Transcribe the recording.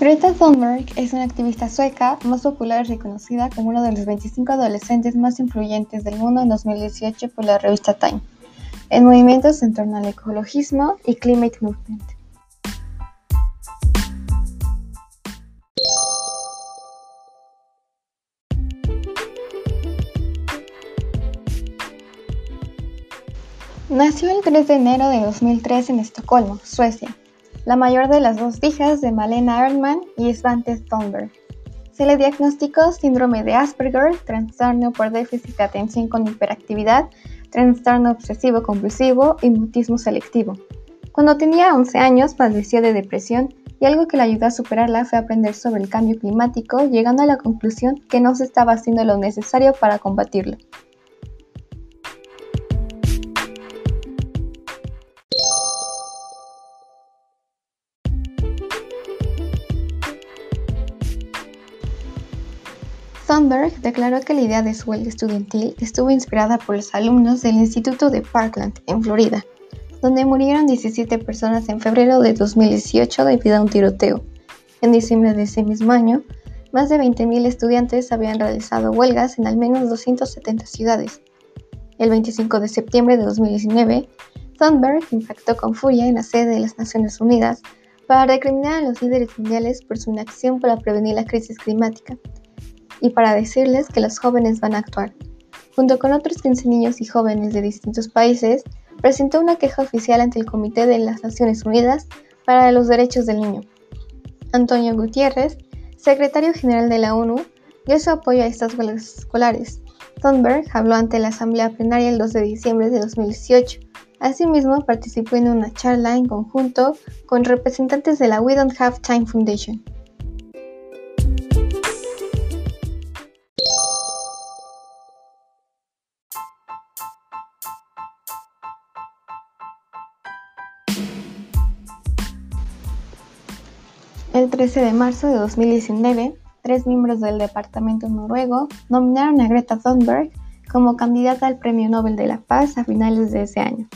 Greta Thunberg es una activista sueca más popular y reconocida como uno de los 25 adolescentes más influyentes del mundo en 2018 por la revista Time, en movimientos en torno al ecologismo y climate movement. Nació el 3 de enero de 2003 en Estocolmo, Suecia, la mayor de las dos hijas de Malena Erdmann y Svante Thunberg. Se le diagnosticó síndrome de Asperger, trastorno por déficit de atención con hiperactividad, trastorno obsesivo compulsivo y mutismo selectivo. Cuando tenía 11 años padeció de depresión y algo que le ayudó a superarla fue aprender sobre el cambio climático, llegando a la conclusión que no se estaba haciendo lo necesario para combatirlo. Thunberg declaró que la idea de su huelga estudiantil estuvo inspirada por los alumnos del Instituto de Parkland, en Florida, donde murieron 17 personas en febrero de 2018 debido a un tiroteo. En diciembre de ese mismo año, más de 20.000 estudiantes habían realizado huelgas en al menos 270 ciudades. El 25 de septiembre de 2019, Thunberg impactó con furia en la sede de las Naciones Unidas para recriminar a los líderes mundiales por su inacción para prevenir la crisis climática y para decirles que los jóvenes van a actuar. Junto con otros 15 niños y jóvenes de distintos países, presentó una queja oficial ante el Comité de las Naciones Unidas para los Derechos del Niño. Antonio Gutiérrez, secretario general de la ONU, dio su apoyo a estas huelgas escolares. Thunberg habló ante la Asamblea Plenaria el 2 de diciembre de 2018. Asimismo, participó en una charla en conjunto con representantes de la We Don't Have Time Foundation. El 13 de marzo de 2019, tres miembros del Departamento noruego nominaron a Greta Thunberg como candidata al Premio Nobel de la Paz a finales de ese año.